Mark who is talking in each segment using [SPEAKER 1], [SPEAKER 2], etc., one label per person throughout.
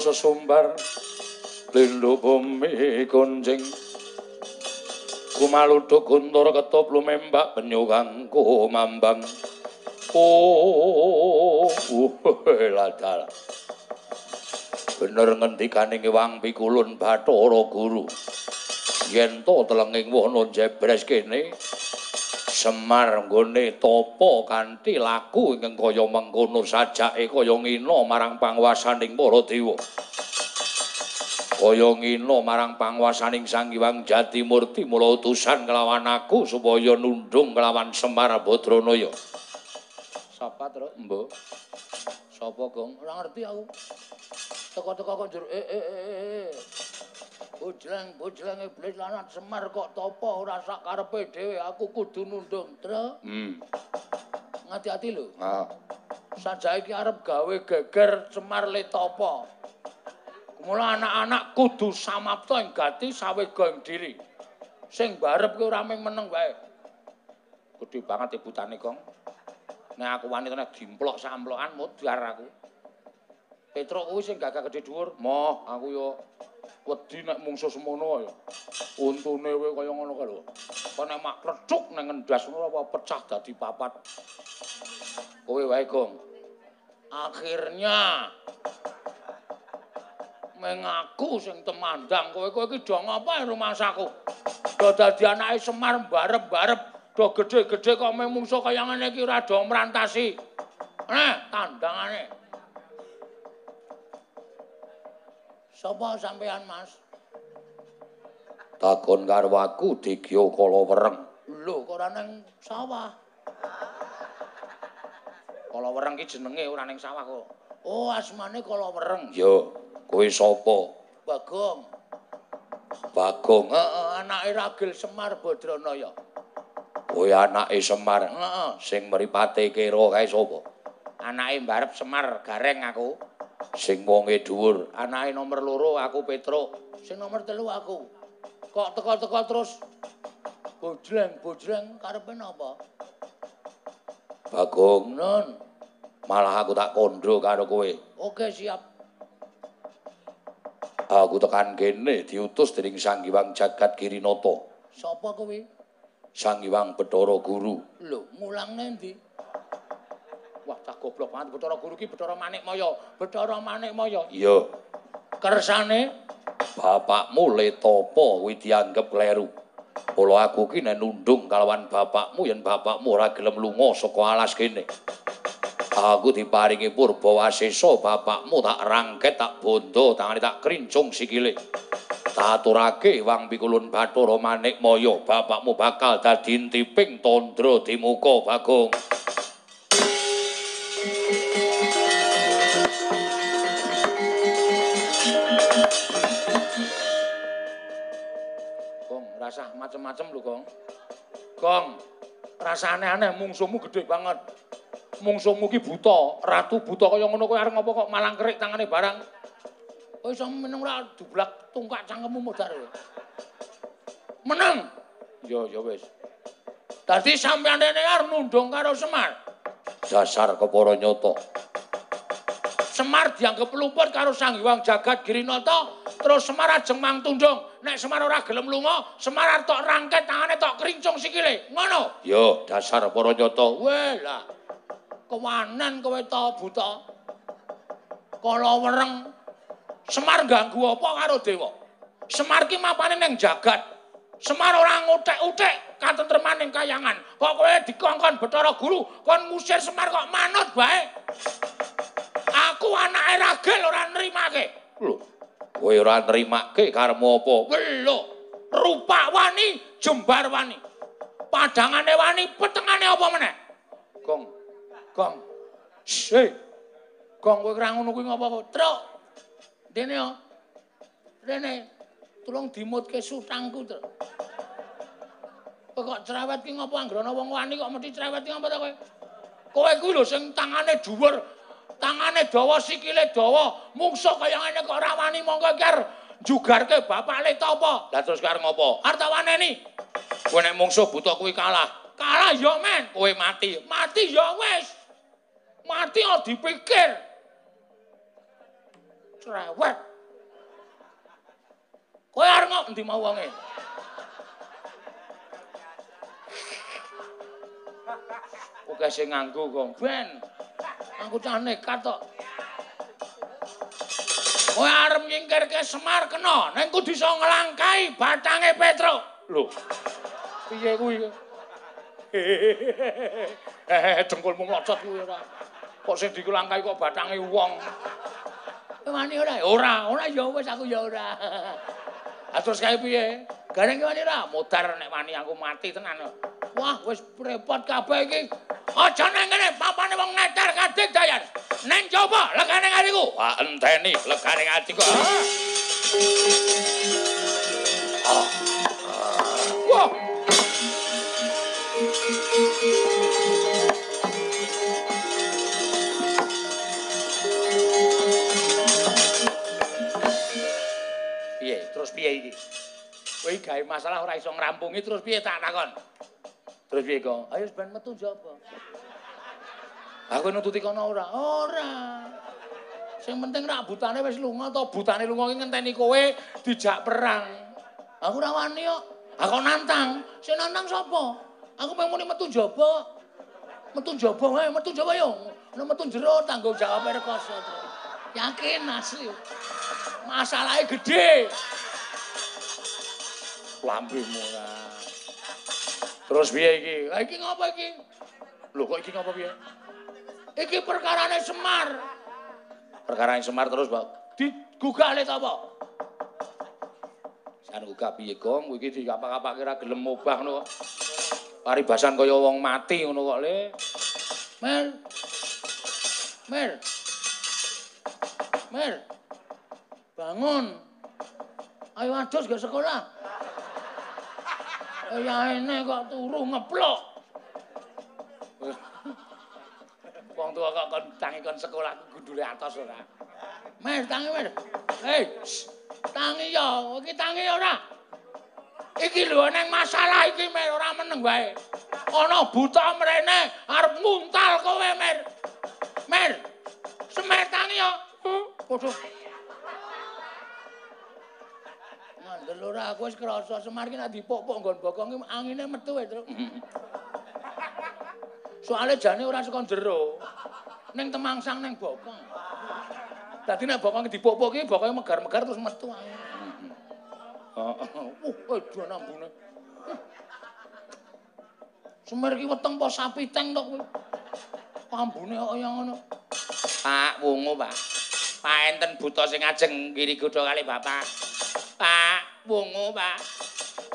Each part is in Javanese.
[SPEAKER 1] sesumbar lindhu bumi kunjing kumaluduk guntur ketop lumembak penyu kangku mambang oh ladal bener ngendikaning Wang Pikulun Bathara Guru. Yen to telenging wono jebres kene Semar nggone tapa kanthi laku ingkang kaya mengkono sajake kaya ngina marang panguwasaning para dewa. Kaya ngina marang panguwasaning Sang Hyang Jatimurti mula utusan kelawan aku supaya nundung kelawan Semar Badranaya. Sapa, Tru? Mbah. Sapa, Gong? Ora ngerti aku. Teko-teko kok njur eh eh eh. eh. Bojleng, bojleng iblis lanat Semar kok topo ora sak karepe dhewe, aku kudu nundung, Tru. Hmm. Ngati-ati lho. Ha. Sajake iki arep gawe geger Semar le topo. Mula anak-anak kudu samapta ing gati sawega ing diri. Sing barep ora mung meneng wae. Gedhe banget ibutane, Kong. Nek aku wani tenan dimplok samplokan modar aku. Petro kuwi sing gagah gedhe dhuwur. Moh, aku yo wedi nek mungsu semono ya. Untune kowe kaya ngono kae lho. Kok nek mak krecuk nang ngendas ngono apa pecah dadi papat. Kowe wae, Gong. Akhirnya mengaku sing temandang kowe kowe iki do ngapa rumahsaku. Do dadi anake Semar barep-barep, do gedhe-gedhe kok memungso kaya ngene iki ora do mrantasi. Nah, tandangane. Sapa sampean, Mas? Takon karo aku Digya Kalawereng. Lho, kok ora ning sawah? Kalawereng ki jenenge ora ning sawah kok. Oh, asmane Kalawereng. Ya, kowe sapa? Bagong. Bagong, heeh, anake Ragil Semar Badranaya. Kowe anake Semar? Heeh. Sing mripate kira kae sapa? Anake mbarep Semar Gareng aku. sing wonge dhuwur anake nomor loro aku Petruk sing nomor telu aku kok teko-teko terus bojleng bojleng karepe napa Bagong nun malah aku tak kondro karo kowe oke siap aku tekan kene diutus dening Sang Hyang Jagat Girinata sapa kowe Sang Hyang Bathara Guru lho mulang nendi Wah, cah goblok banget Bathara Guru ki Bathara Manikmaya. Bathara Manikmaya. Iya. Kersane bapakmu Letapa kuwi dianggep kleru. Pola aku ki nek nundung kalawan bapakmu yen bapakmu ora gelem lunga saka alas kene. Aku diparingi purba wasesa bapakmu tak rangket tak bondo tangane tak krincung sikile. Tak aturake Wang Pikulun Bathara Manikmaya bapakmu bakal dadi tiping tandra di muka Bagong. rasah macem-macem lho, Gong. Gong, rasane aneh mungsuhmu gede banget. Mungsuhmu ki buta, ratu buta kaya ngono kowe arep ngopo kok malang kerik tangane barang. Kowe iso meneng ora dublak tungkak cangkemmu modar. Meneng. Ya ya wis. Dadi sampeyan rene arep nundung karo Semar. Dasar kepara nyoto. Semar dianggep luput karo Sang Hyang Jagat Girinata, terus Semar ajeng mang tundung. Nek Semar ora gelem lunga, Semar arep tok rangket tangane tok krincung sikile. Ngono. Yo, dasar para nyata. Weh lah. Kewanen kowe to buta. Kala wereng Semar ganggu apa karo dewa? Semar ki mapane ning jagat. Semar ora ngutek-utek katentremaning kayangan. Kok kowe dikongkon Bathara Guru kon ngusir Semar kok manut bae. aku anake ragil ora nrimake. Lho, kowe ora nrimake karemu apa? Lho, rupa wani, jembar wani. Padangane wani, petengane apa meneh? Gong. Gong. She. Gong kowe ora ngono kuwi ngopo? Truk. Dene yo. Rene. Tulung dimutke sutangku, Truk. Kok cerewet ki ngopo anggrana wong wani kok mesti cerewet ki ngopo ta kowe? Kowe kuwi lho sing tangane dhuwur, tangane dawa sikile dawa mungsuh kaya ngene kok ora wani monggo ker jugarke bapak le apa lah terus karo ngopo arep waneni kowe nek mungsuh buta kuwi kalah kalah ya men kowe mati mati ya wis mati ora dipikir Cerewet. Kowe arep ngok endi mau wonge? Oke sing nganggo kok. Ben. Aku cah nekat tok. Kowe arep nyingkirke Semar kena, ning kudu iso nglangkai batange Petro. Lho. Piye kuwi? Hehehe, dengkulmu mlocot kuwi ora. Kok sing dikulangkai kok batange wong. Wani ora? Ora, ora ya wis aku ya ora. Ah terus kae piye? Gareng wani ora? Modar nek wani aku mati tenan. Wah, wis repot kabeh iki. Aja nang kene, papane wong netar kadek dayan. Neng coba legane atiku. Wah, enteni legane atiku. Ah. Wah. Gawe masalah ora iso ngrampungi terus piye tak takon? Terus piye kok? Ayo ben metu jaba. Aku nututi kono ora? Ora. Sing penting rak butane wis lunga to, butane lunga ki ngenteni kowe dijak perang. Aku ora wani kok. Aku nantang. Sing nantang sapa? Aku pengen muni metu jaba. Metu jaba wae, metu jaba yo. Nek metu jero tanggung jawab rekoso. Yakin asli. Masalahe gedhe. Lambemu ora. Terus piye iki? Ha iki ngopo iki? Lho kok iki ngopo piye? Iki perkarane Semar. Perkarane Semar terus, Pak. Digugah le apa? San gugah piye, Gong? Kowe iki dikapak-kapake ora gelem obah ngono kok. Paribasan kaya wong mati ngono kok, Le. Mer. Mer. Mer. Bangun. Ayo adus gak sekolah. Ya ini kok turu ngeplok. Wong tua kok kon tangi kon sekolah gudule atos ora. Mer tangi mer. Hei, tangi yo, iki tangi ora. Iki lho neng masalah iki mer ora meneng wae. Ana buta mrene arep nguntal kowe mer. Mer. Semer tangi yo. Podo. Ora aku wis krasa Semar ki nek dipok-pok nggon bokong ki angine metu wae, Truk. Soale jane ora saka jero. Ning temangsang ning bokong. Dadi nek bokong dipok-pok ki bokonge megar-megar terus metu angin. Uh, aduh nambune. Semar ki weteng po sapi teng tok kuwi. Ambune kaya ngono. Pak, wungu, Pak. Pak enten buta sing ajeng kiri godho kali Bapak. Pak, wungu, Pak.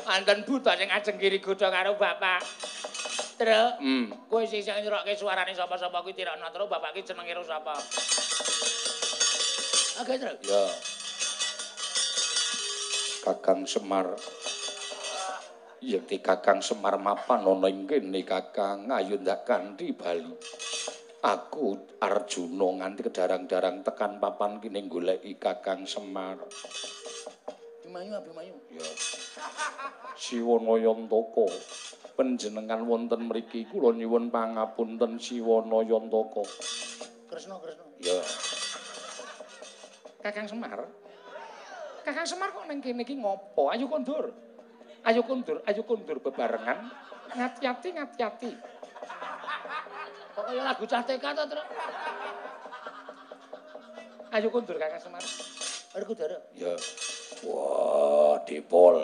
[SPEAKER 1] Enten buta sing ajeng kiri godho karo Bapak. Truk, hmm. kowe sing sing nyerokke suarane sapa-sapa kuwi tirakno terus bapak ki jenenge sapa? Oke, Truk. Ya. Kakang Semar. Yekti Kakang Semar mapan ana ing kene Kakang ayo ndak kanthi bali. Aku Arjuna nganti kedarang-darang tekan papan kene goleki Kakang Semar. Bimayu, Bimayu. Ya. Siwana Yantaka. Panjenengan wonten mriki kula nyuwun pangapunten Siwana Yantaka. Kresna, Kresna. Ya. Kakang Semar. Kakang Semar kok ning kene iki ngopo? Ayo kondur. Ayo kondur, ayo kondur bebarengan. Ngati-ati, ngati-ati. Kok kaya lagu cah TK to, Truk? Ayo kondur Kakang Semar. Arep kudara. Ya. Wah, Dipol.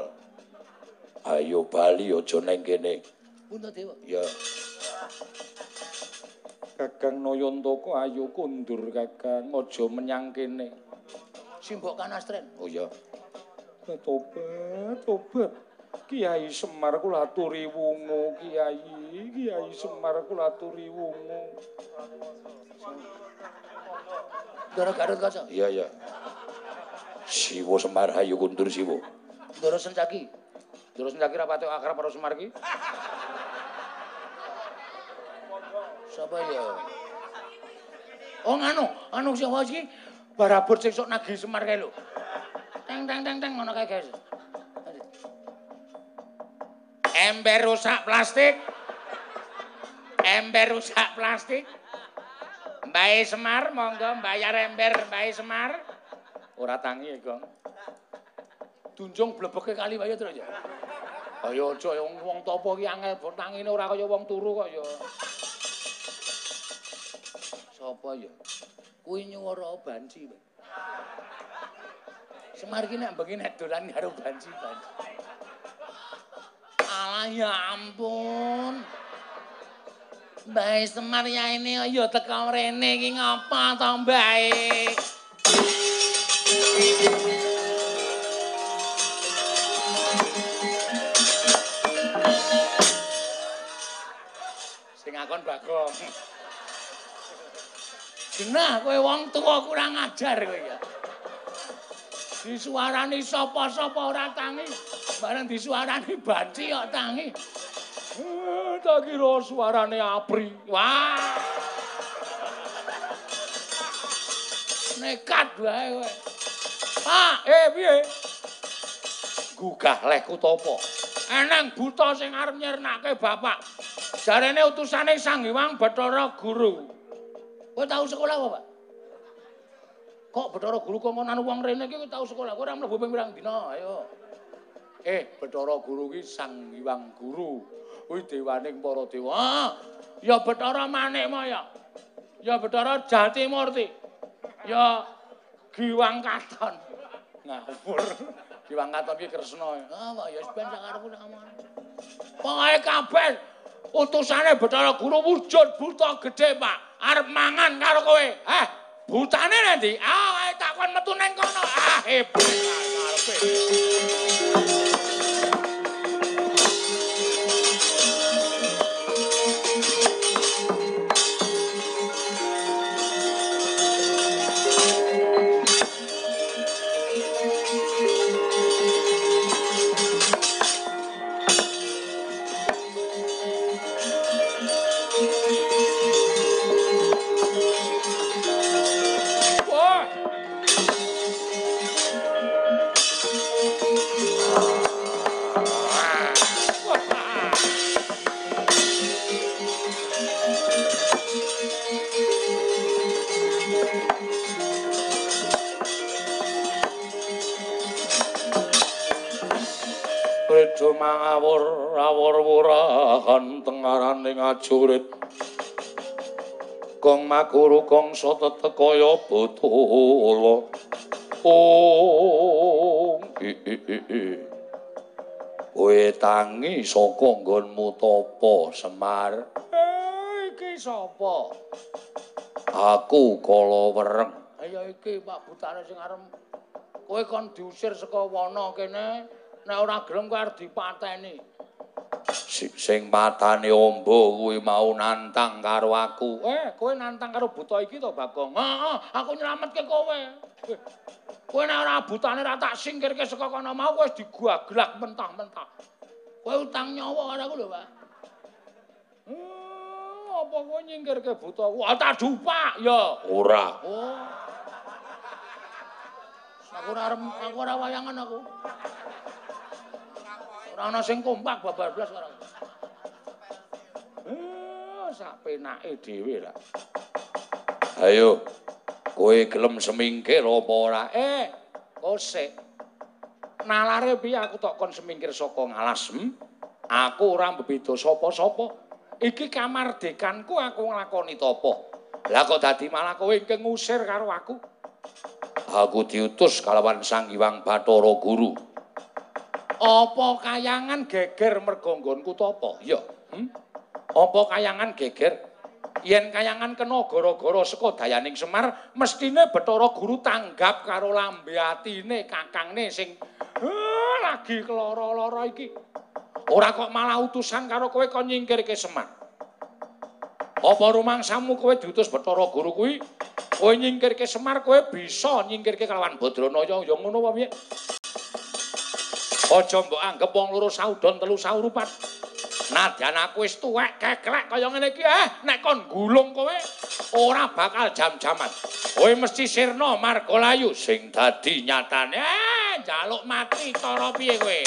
[SPEAKER 1] Ayo bali aja ning kene. Punta Dewa. Ya. Kakang Nayantaka ayo kondur Kakang, aja menyang kene. Simbok kanastren. Oh ya. Tobat, tobat. Kiai Semar kula aturi wungu, Kiai. Kiai Semar kula aturi wungu. Ndara Garut kaca. Iya, iya. Siwo Semar ayo kondur Siwo. Ndara Sencaki. Ndara Sencaki ra patek akrab karo Semar ki. Sapa ya? Oh nganu, anu sing wae iki barabur sing sok nagih Semar kae lho. Teng teng teng teng ngono kae guys. Ember rusak plastik. Ember rusak plastik. Mbae Semar, monggo mbayar ember Mbae Semar. Ora tangi, Gong. Dunjung blebeke kali wae terus ya. Ayo aja wong wong topo ki angel tangine ora kaya wong turu kok ya. Sopo ya? Kuwi nyuwara banci. Semar ki nek bengi nek dolan karo banci-banci. Alah ya ampun. Mbah Semar ya ini ya teko rene iki ngapa to Mbah? Sing akon Bagong. Genah kowe wong tuwa kurang ajar kowe ya. Disuarani sapa-sapa ora tangi, bareng disuarani banci kok tangi. Eh, tak kira suarane apri. Wah. Nekat wae kowe. Pak, eh piye? Gugah leh Kutapa. Eneng buta sing arep nyernake bapak. Jarene utusane Sang Hyang Bathara Guru. Kowe tau sekolah apa, Pak? Kok Bathara Guru kok ngono wong rene iki tau sekolah? Kowe ora mlebu ping pirang dina? Ayo. Eh, Bathara Guru ki Sang Hyang Guru. Kuwi dewaning para dewa. Ah, ya Bathara Manik ya. Ya Bathara Jatimurti. Ya Giwang Katon. Ngawur. Giwang Katon ki Kresna. Ah, ya ben sak karepmu nek omong. Pokoke kabeh utusane Bathara Guru wujud buta gedhe, Pak. Arep mangan karo kowe. Eh, butane nanti? Ah, ae takon metu nang kono. Ah, hebat karepe. Redo mangawur awur-wurahan tengaraning ajurit. Gong makuru gong sota i i i Kowe tangi saka nggonmu tapa Semar? Eh iki sapa? Aku kala wereng. Ya iki Pak Butane sing arep. Kowe kon diusir saka wana kene nek ora gelem kowe arep dipateni Si- sing matane ombo kuwi mau nantang karo aku. Eh, kowe nantang karo buta iki to, Bagong? Heeh, aku nyelametke kowe. Eh, Kowe nek ora butane ra tak singkirke saka kono mau kowe wis digaglak mentah-mentah. Kowe utang nyawa karo aku lho, Pak. Hmm, apa kowe nyingkirke buta? Wah, tak dupak ya. Ora. Oh. Aku ora aku ora wayangan aku. Ora ana sing kompak babar blas aku. Eh, sak penake dhewe lah. Ayo. Kowe gelem semingkir apa ora? Eh, kosek. Nalare piye aku tok kon semingkir saka ngalas? Hmm? Aku ora mbeda sapa-sapa. Iki kamardikanku aku nglakoni tapa. Lah kok dadi malah kowe ngusir karo aku? Aku diutus kalawan Sang Hyang Bathara Guru. Apa kayangan geger mergo nggonku to apa? Ya. Hmm? Apa kayangan geger? Yen kayangan kena gara-gara saka dayaning Semar, mestine Bathara Guru tanggap karo lambe atine kakangne sing eh, lagi keloro-loro iki. Ora kok malah utusan karo kowe kon nyingkirke Semar. Apa rumangsamu kowe diutus Bathara Guru kuwi? Kowe nyingkirke Semar kowe bisa nyingkirke kelawan Badranaya ya ngono apa piye? Aja mbok anggap wong loro saudon telu saurupan. Nadyan aku wis tuwek keklek kaya ngene iki eh nek kon gulung kowe ora bakal jam-jaman. Kowe mesti sirna margalayu sing dadi nyatane eh njaluk mati cara piye kowe?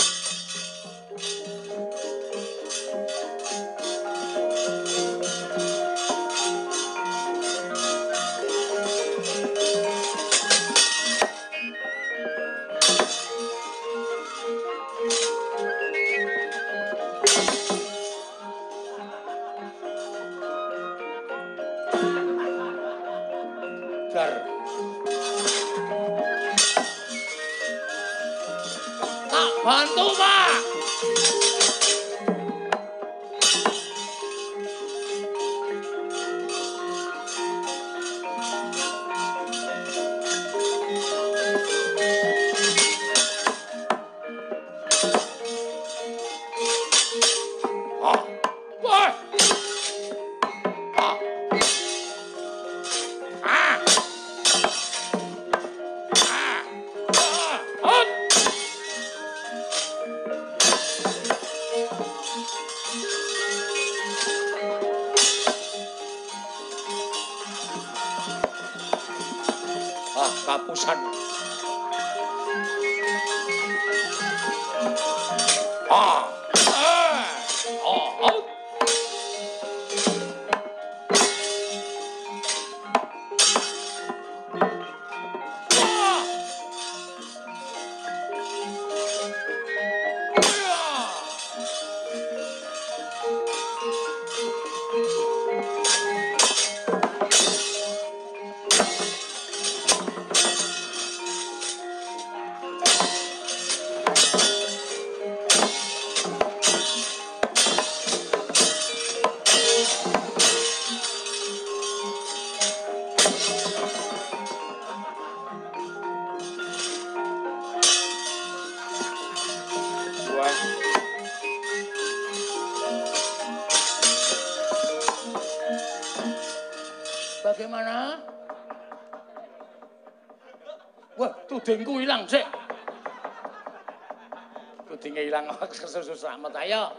[SPEAKER 1] Kesusu selamat ayo.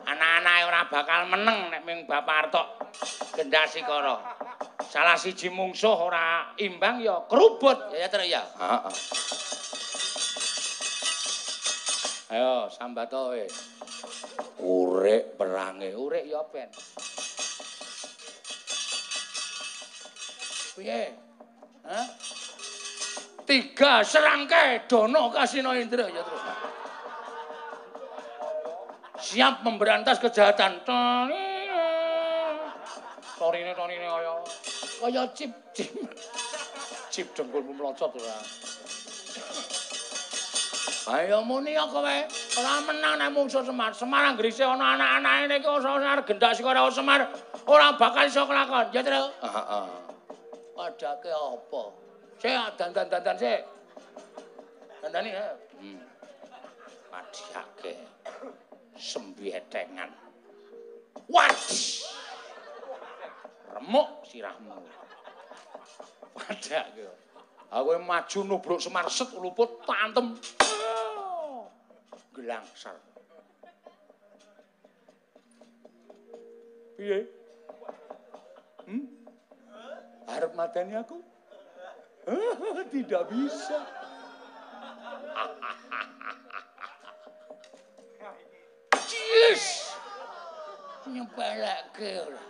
[SPEAKER 1] Anak-anak ora bakal meneng nek ming Bapak Artok gendasi koro. Salah siji mungsuh ora imbang ya kerubut. Ya ya terus ya. Heeh. Ayo sambat kowe. Urek perange, urek ya ben. Piye? Hah? Tiga serangkai dono kasino Indra ya terus. Siap memberantas kejahatan. Torine torine kaya kaya cip cip. Cip dengkulmu melocot ora. Ayo muni ya kowe. Ora menang nek mungsuh Semar. Semar anggrise ana anak-anake niku ora gendak sik karo Semar. Ora bakal iso kelakon. Ya, Tru? Heeh. Padake apa? Sik dandan-dandan sik. Dandani ya. Hmm. Padake. Sembietengan. Wadih. Remuk sirahmu. Padake. Aku maju nubruk Semar set luput tantem. Gelangsar. Piye? Hmm? Harap mateni aku? Tidak bisa. Yes! Nyepeleke ora.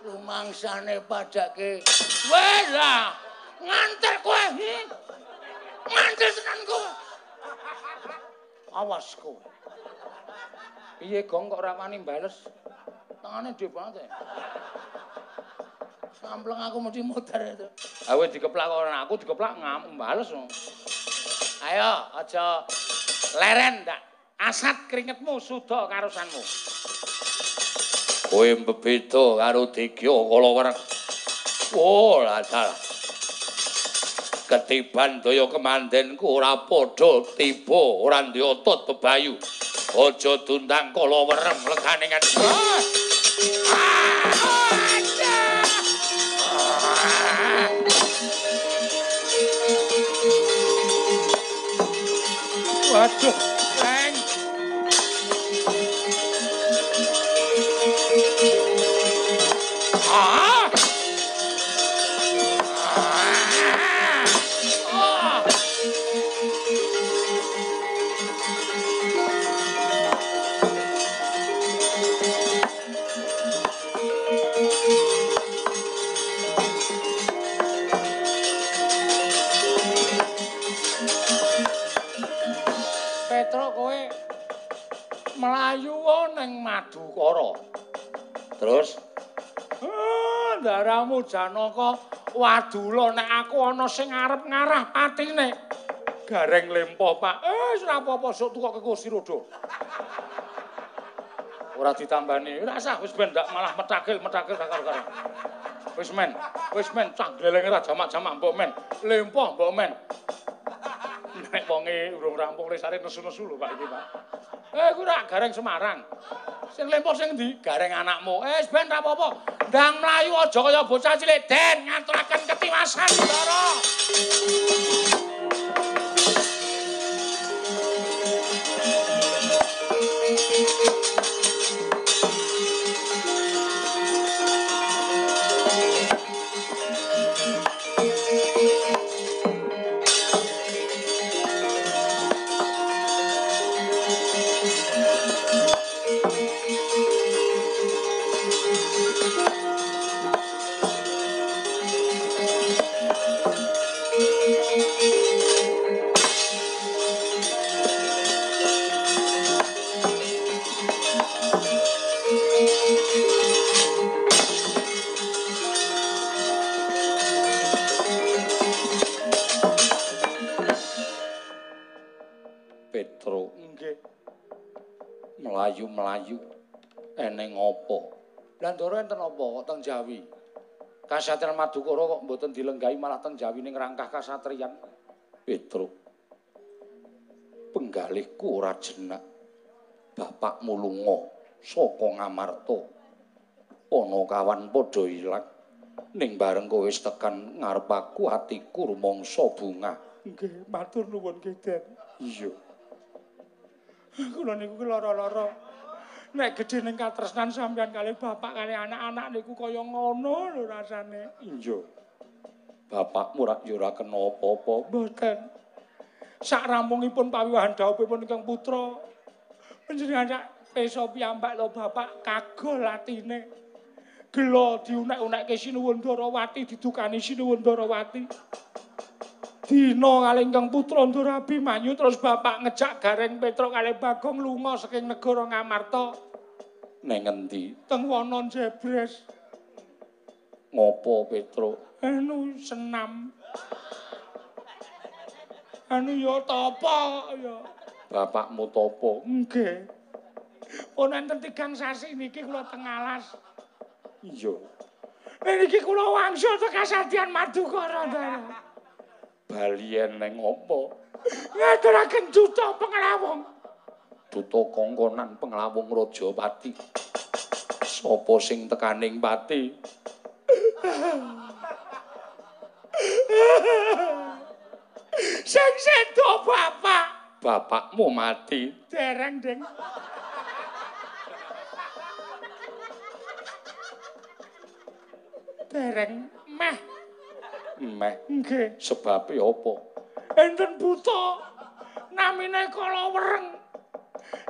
[SPEAKER 1] Rumangsane padake. Wes lah. Nganter kowe. Hmm? Nganter tenan kowe. Awas kowe. Piye gong kok ora wani bales? Tangane dhewe banget. Sampleng aku mesti muter itu. Awe dikeplak kok aku dikeplak ngamuk bales. Ayo aja leren ndak. Asat keringetmu suda karusanmu. Kowe mbebeda karo Degya kala werek. Oh, ladal. Ketiban daya kemandenku ora padha tiba, ora ndiotot bebayu. Aja dundang kala wereng legane ngen. Waduh, Ah! Janaka wadula nek aku ana sing arep ngarah patine. Gareng lempoh, Pak. Eh, ora apa-apa sok tukok ke kursi rodo. Ora ditambani. Ora usah, wis ben ndak malah metakil, metakil karo-karo. Wis men, wis men, cah glelenge ra jamak-jamak mbok men. Lempoh mbok men. Nek wonge urung rampung resare nesu-nesu lho Pak iki, Pak. Eh, kuwi rak gareng Semarang. Sing lempoh sing endi? Gareng anakmu. Eh, ben ra apa-apa. Ndang mlayu aja kaya bocah cilik den ngaturaken ketiwasan, Ndara. Jawi? Kasatriyan Madukara kok mboten dilenggahi malah teng Jawi ning rangkah kasatriyan. Petruk. Penggalihku ora jenak. Bapakmu lunga saka Ngamarta. Ana kawan padha ilang ning bareng kowe wis tekan ngarep aku atiku rumangsa bunga. Nggih, matur nuwun, Geden. Iya. Kula niku lara-lara. Nek gedhe ning katresnan sampeyan kali bapak kali anak-anak niku kaya ngono lho rasane. Iya. Bapakmu ora ya ora kena apa-apa, mboten. Sak rampungipun pawiwahan dawuhipun ingkang putra. Panjenengan sak pesa piyambak lho bapak kagol atine. Gelo diunek-unekke Sinuwun Darawati didukani Sinuwun Darawati. Dina kalih Kang Putra Ndarabi manyu terus bapak ngejak Gareng Petruk kalih Bagong lunga saking negara Ngamarta. Neng ngendi? Teng Wonon Jebres. Ngopo Petruk? Anu senam. Anu ya tapa ya. Bapakmu tapa? Nggih. Pun enten tigang sasi niki kula teng alas. Iya. Niki kula wangsul tekan Sadian Madukara, Ndara. balien neng opo ngaturaken duta penglawung duta kongkonan penglawung raja pati sapa sing tekaning pati sing sedo bapak. Bapakmu mati. Dereng deng. Dereng meh. Meh. Nggih. Sebabe apa? Enten buta namine kala wereng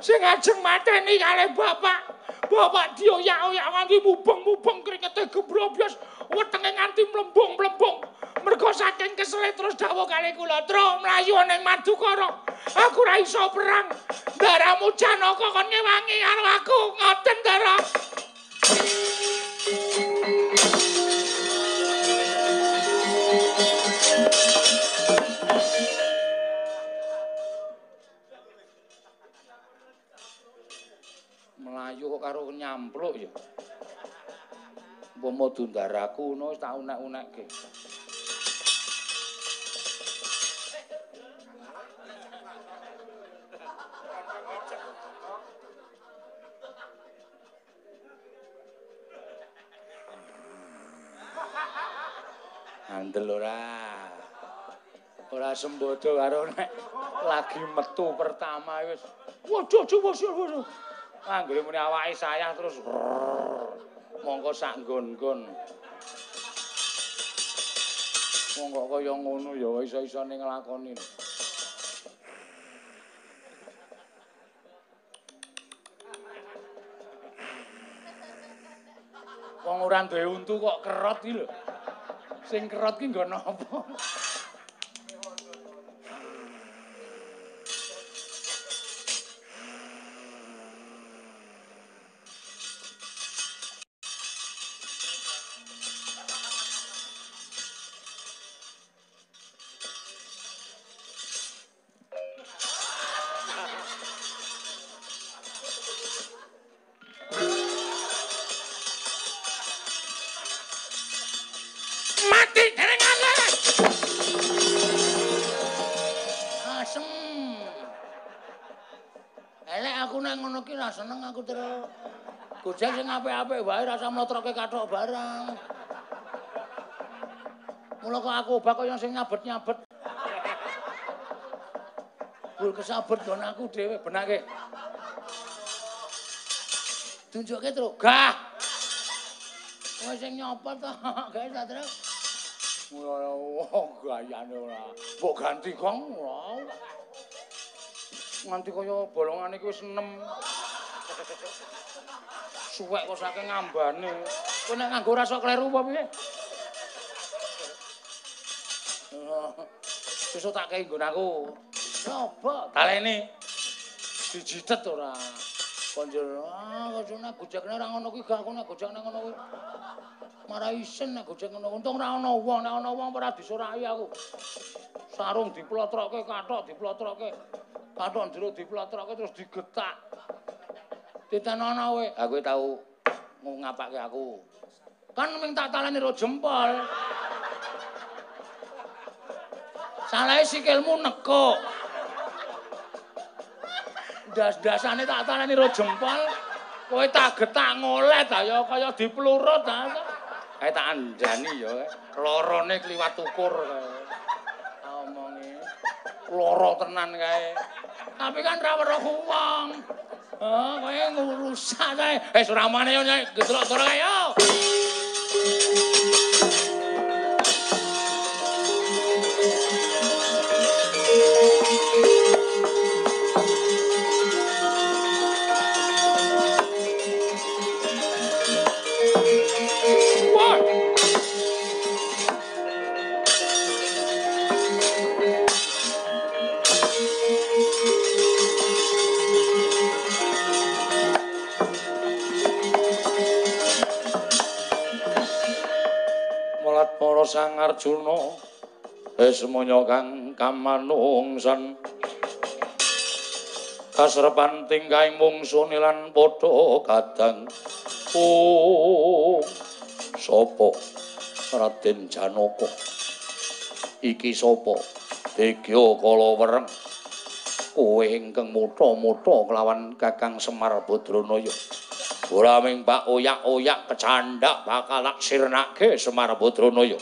[SPEAKER 1] sing ajeng mateni kali bapak. Bapak dioyak-oyak nganti mubeng-mubeng kringete gebroblos wetenge nganti mlembung-mlembung. Mergo saking kesele terus dawuh kali kula tro mlayu ning madukara. Aku ora iso perang. Daramu janaka kon ngewangi karo aku ngoten dara karo nyampluk ya. Umpama dundaraku ngono wis tak unek-unekke. Andel ora. Ora sembodo karo nek lagi metu pertama wis. Waduh, waduh, waduh. Anggere muni awake sayah terus mongko sak nggon-nggon. Mongko kaya ngono ya iso-isone nglakoni. Wong ora duwe untu kok kerot iki lho. Sing kerot ki nggon apa? Aku terus. Gojek sing apik-apik wae rasa mlotroke kathok barang. Mula kok aku obah kaya sing nyabet-nyabet. Bul kesabet kon aku dhewe benake. Tunjukke terus. Gah. Kowe sing nyopot to, ta terus. Ora oh, gayane ora. Mbok ganti kong. Nganti kaya bolongan iki wis enem. Suwek kok saking ngambane. Kowe nek nganggo rasa kleru apa piye? Sesuk tak kei nggon aku. Coba talene. Dijitet ora. Konjol, ah, kocone gojekne ora ngono kuwi gak aku nek gojekne ngono kuwi. Marah isin nek gojek ngono. Untung ora ana wong, nek ana wong ora disorahi aku. Sarung diplotrokke kathok diplotrokke. Kathok jero diplotrokke terus digetak. Ditenono kowe. Kowe tau ngapake aku. Kan ming tak taleni ro jempol. Salahe sikilmu nekuk. Das-dasane tak taleni ro jempol. Kowe tak getak ngolet ta ya kaya diplurut ta. Kae tak andani ya. Lorone kliwat ukur kae. Omongi. Loro tenan kae. Tapi kan ra weruh wong. ngurus eh surah mana geslok-geslok ayo Arjuna Esmanya kang kamanungsan. Kasrepan tingkaing mungsune lan padha kadang. Oh sapa? Raden Janaka. Iki sapa? Degya Kalawereng. Kowe ingkang mutha-mutha kelawan Kakang Semar Badranaya Ora ming Pak oyak-oyak kecandhak bakal laksirnake Semar Badranaya.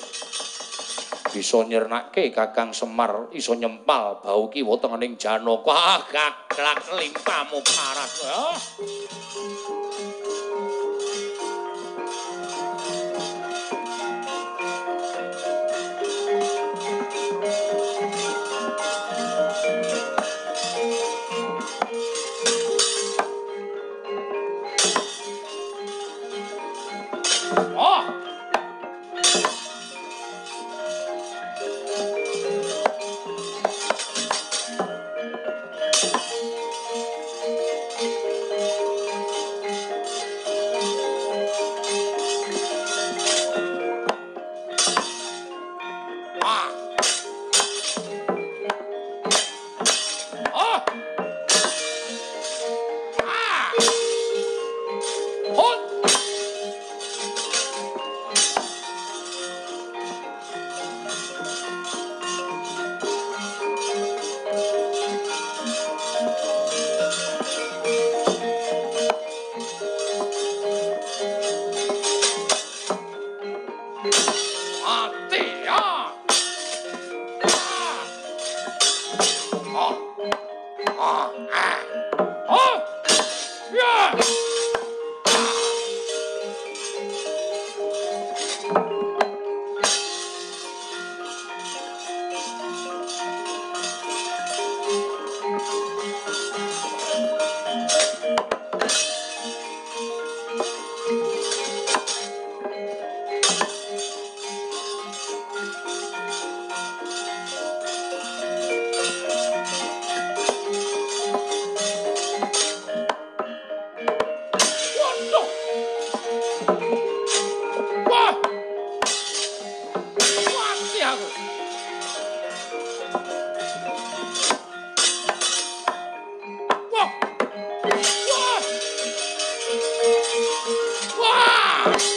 [SPEAKER 1] Bisa nyirnake Kakang Semar iso nyempal bau kiwa tengening Janaka. Gaglak limpamu parat. Oh. Bye.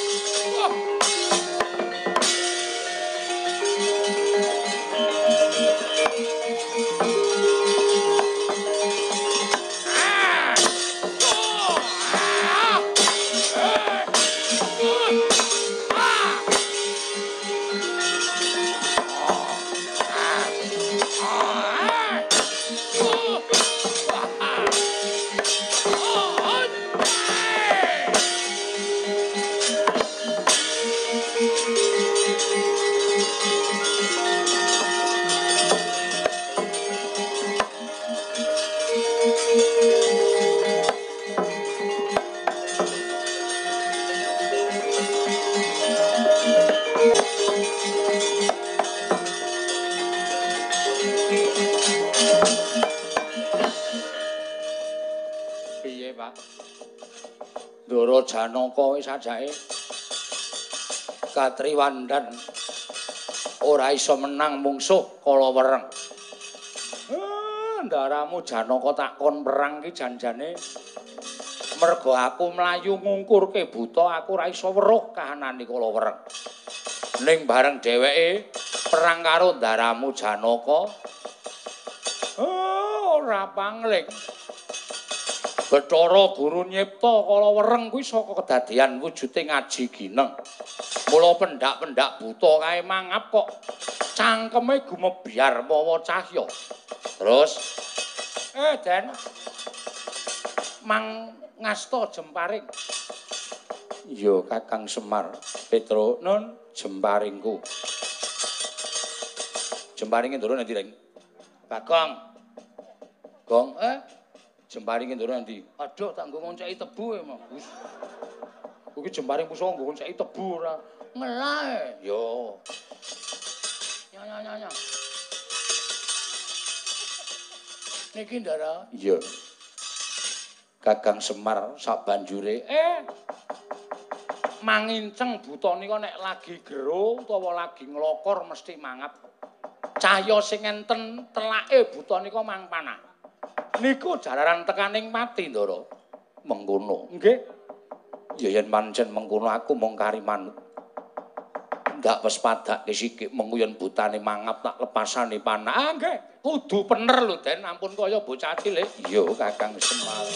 [SPEAKER 1] Sajake Katriwandan ora iso menang mungsuh kala wereng. Ah, ndaramu Janaka takon perang ki janjane mergo aku mlayu ngungkurke buta aku ora iso weruh kahanane kala wereng. Ning bareng dheweke perang karo ndaramu Janaka. Oh, ora pangling. Bathara Guru nyipta kala wereng kuwi saka kedadian wujude ngaji gineng. Mula pendak-pendak buta kae mangap kok cangkeme gumebyar mawa cahya. Terus eh Den Mang ngasta jemparing. Iya Kakang Semar Petro nun jemparingku. Jemparinge ndoro nanti Reng? Bagong. Gong eh jemparinge ndoro nanti? Aduh tak nggo ngonceki tebu e, Mas. Kuwi jemparing pusaka nggo ngonceki tebu ora. Ngelae. Yo. Ya ya ya ya. Niki ndara? Iya. Gagang Semar sak banjure eh manginceng buta nika nek lagi gero utawa lagi nglokor mesti mangap. Cahya sing enten telake buta nika mang panah. Niku jalaran tekaning mati, Ndara. Mengkono. Nggih. Ya yen pancen mengkono aku mung kari manut. Ndak wis padake sikik menguyon butane mangap tak lepasane panah. Ah, nggih. Kudu bener lho, Den. Ampun kaya bocah cilik. Iya, Kakang Semar.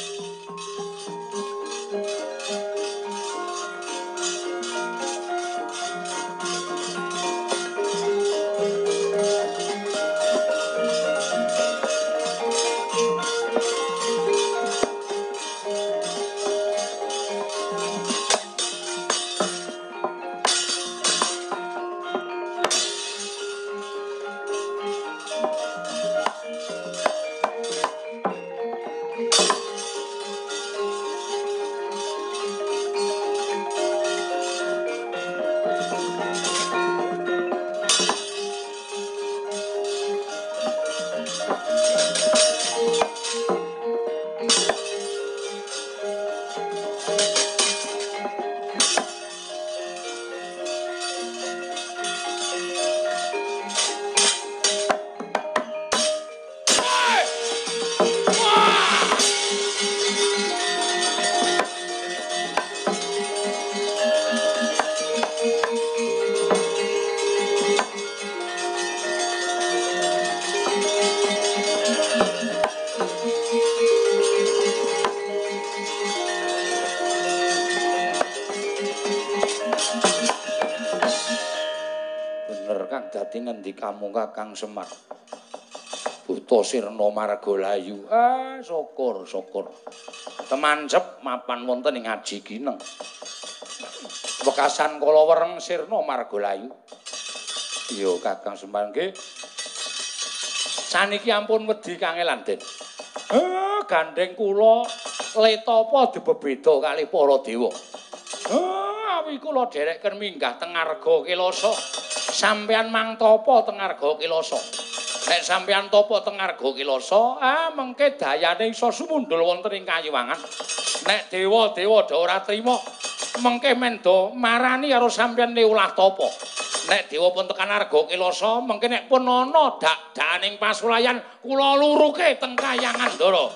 [SPEAKER 1] Kamu Kakang Semar. Buta Sirna Margalayu. Ah, syukur, syukur. Temancep mapan wonten ing Aji Gineng. Wekasan kala wereng Sirna Margalayu. Iya, Kakang Semar nggih. Saniki ampun wedi kangelan, Den. Ah, gandeng kula leta apa dibebeda kali para dewa. Ah, awi kula derekken minggah teng Arga Kilasa. Sampean mang topo teng Arga Kilasa. Nek sampean topo teng Arga Kilasa, ah mengke dayane iso sumundul wonten ing kayuwangan. Nek dewa-dewa do ora trima, mengke mendo marani karo sampean ne ulah topo. Nek dewa pun tekan Arga Kilasa, mengke nek pun ana dak-dakaning pasulayan kula luruke teng kayangan Ndara.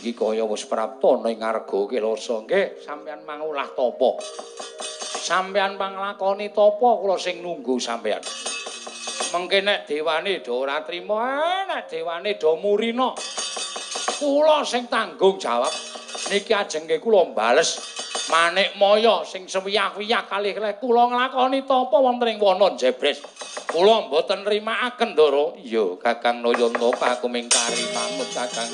[SPEAKER 1] Iki kaya wis prapta ning ngarga Kilasa nggih, sampeyan mangulah tapa. Sampeyan panglakoni tapa kula sing nunggu sampeyan. Mengke nek dewane do ora trima, eh, nek dewane do murina. Kula sing tanggung jawab. Niki ajenge kula bales Manik Maya sing sewiyah-wiyah kalih kula nglakoni tapa wonten ing wana Jebres. Kula mboten nrimakaken Ndara. Iya, Kakang Nayanta aku mingkari pamut Kakang.